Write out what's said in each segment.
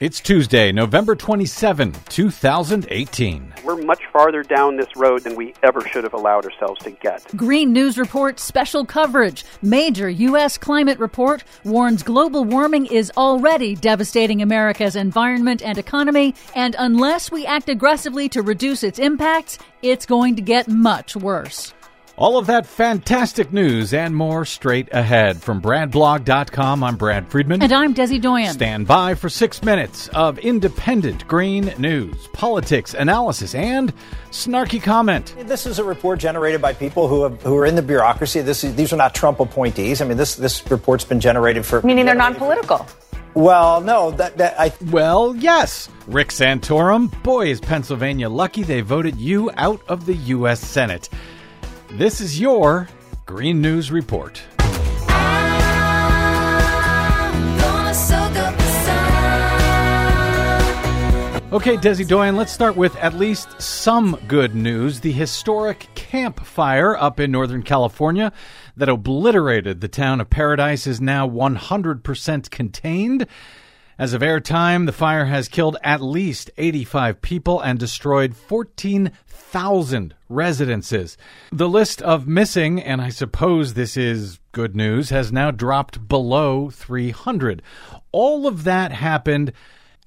It's Tuesday, November 27, 2018. We're much farther down this road than we ever should have allowed ourselves to get. Green News Report special coverage. Major U.S. climate report warns global warming is already devastating America's environment and economy, and unless we act aggressively to reduce its impacts, it's going to get much worse. All of that fantastic news and more straight ahead. From BradBlog.com, I'm Brad Friedman. And I'm Desi Doyen. Stand by for six minutes of independent green news, politics, analysis, and snarky comment. This is a report generated by people who, have, who are in the bureaucracy. This is, these are not Trump appointees. I mean, this, this report's been generated for. Meaning they're non political. Well, no, that, that I. Well, yes. Rick Santorum, boy, is Pennsylvania lucky they voted you out of the U.S. Senate. This is your Green News Report. Okay, Desi Doyen, let's start with at least some good news. The historic Camp Fire up in Northern California that obliterated the town of Paradise is now 100% contained. As of airtime, the fire has killed at least 85 people and destroyed 14,000 residences. The list of missing, and I suppose this is good news, has now dropped below 300. All of that happened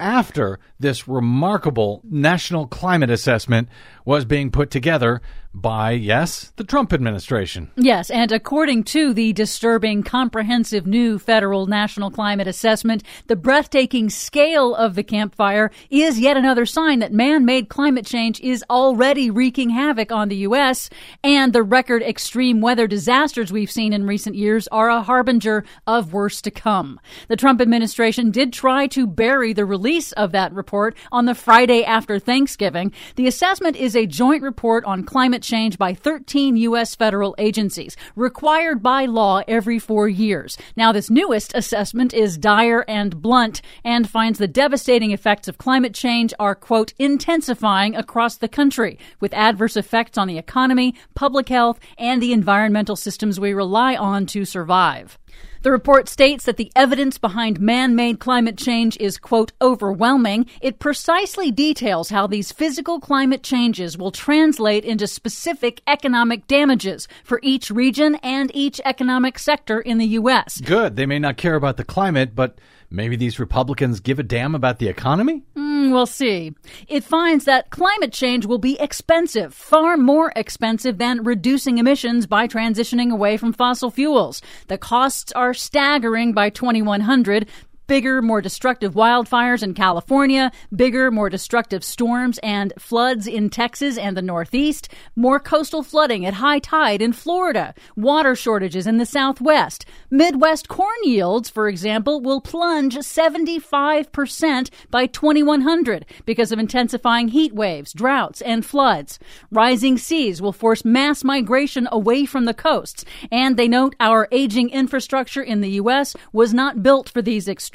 after this remarkable national climate assessment was being put together by, yes, the Trump administration. Yes, and according to the disturbing, comprehensive new federal national climate assessment, the breathtaking scale of the Camp Fire is yet another sign that man made climate change is already wreaking havoc on the U.S., and the record extreme weather disasters we've seen in recent years are a harbinger of worse to come. The Trump administration did try to bury the release of that report on the Friday after Thanksgiving. The assessment is a joint report on climate change by 13 U.S. federal agencies, required by law every four years. Now, this newest assessment is dire and blunt and finds the devastating effects of climate change are, quote, intensifying across the country, with adverse effects on the economy, public health, and the environmental systems we rely on to survive. The report states that the evidence behind man-made climate change is, quote, overwhelming. It precisely details how these physical climate changes will translate into specific economic damages for each region and each economic sector in the U.S. Good. They may not care about the climate, but maybe these Republicans give a damn about the economy? Mm, Hmm, we'll see. It finds that climate change will be expensive, far more expensive than reducing emissions by transitioning away from fossil fuels. The costs are staggering by 2100 bigger, more destructive wildfires in California, bigger, more destructive storms and floods in Texas and the Northeast, more coastal flooding at high tide in Florida, water shortages in the Southwest. Midwest corn yields, for example, will plunge 75% by 2100 because of intensifying heat waves, droughts, and floods. Rising seas will force mass migration away from the coasts, and they note our aging infrastructure in the U.S. was not built for these extremes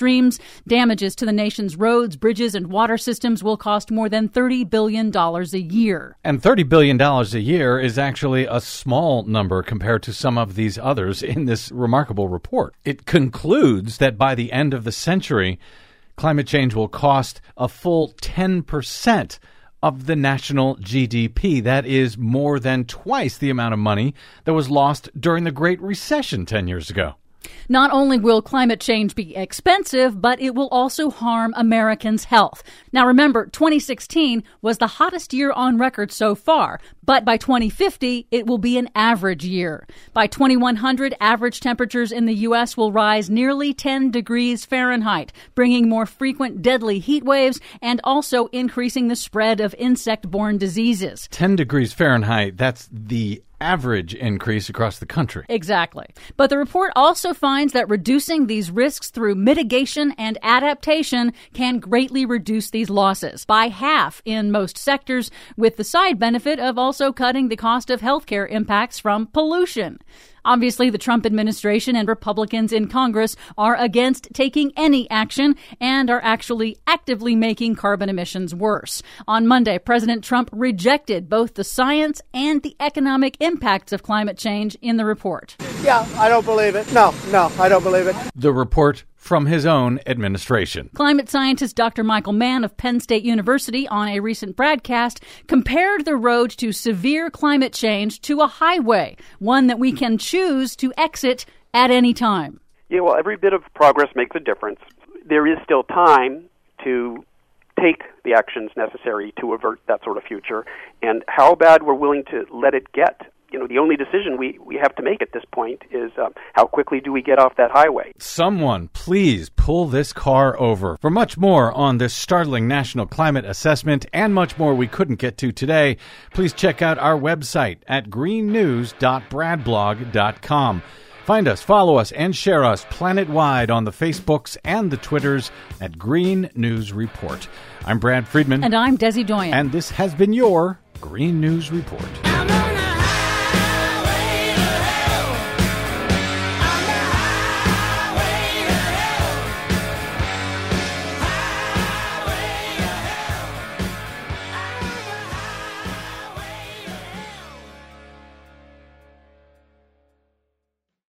Damages to the nation's roads, bridges, and water systems will cost more than $30 billion a year. And $30 billion a year is actually a small number compared to some of these others in this remarkable report. It concludes that by the end of the century, climate change will cost a full 10% of the national GDP. That is more than twice the amount of money that was lost during the Great Recession 10 years ago. Not only will climate change be expensive, but it will also harm Americans' health. Now remember, 2016 was the hottest year on record so far, but by 2050, it will be an average year. By 2100, average temperatures in the U.S. will rise nearly 10 degrees Fahrenheit, bringing more frequent deadly heat waves and also increasing the spread of insect borne diseases. 10 degrees Fahrenheit, that's the average increase across the country. Exactly. But the report also finds that reducing these risks through mitigation and adaptation can greatly reduce these losses by half in most sectors, with the side benefit of also cutting the cost of healthcare impacts from pollution. Obviously, the Trump administration and Republicans in Congress are against taking any action and are actually actively making carbon emissions worse. On Monday, President Trump rejected both the science and the economic impacts of climate change in the report. Yeah, I don't believe it. No, no, I don't believe it. The report from his own administration. Climate scientist Dr. Michael Mann of Penn State University on a recent broadcast compared the road to severe climate change to a highway, one that we can choose to exit at any time. Yeah, well, every bit of progress makes a difference. There is still time to take the actions necessary to avert that sort of future, and how bad we're willing to let it get you know, the only decision we, we have to make at this point is uh, how quickly do we get off that highway? Someone, please pull this car over. For much more on this startling national climate assessment and much more we couldn't get to today, please check out our website at greennews.bradblog.com. Find us, follow us, and share us planet wide on the Facebooks and the Twitters at Green News Report. I'm Brad Friedman. And I'm Desi Doyen. And this has been your Green News Report.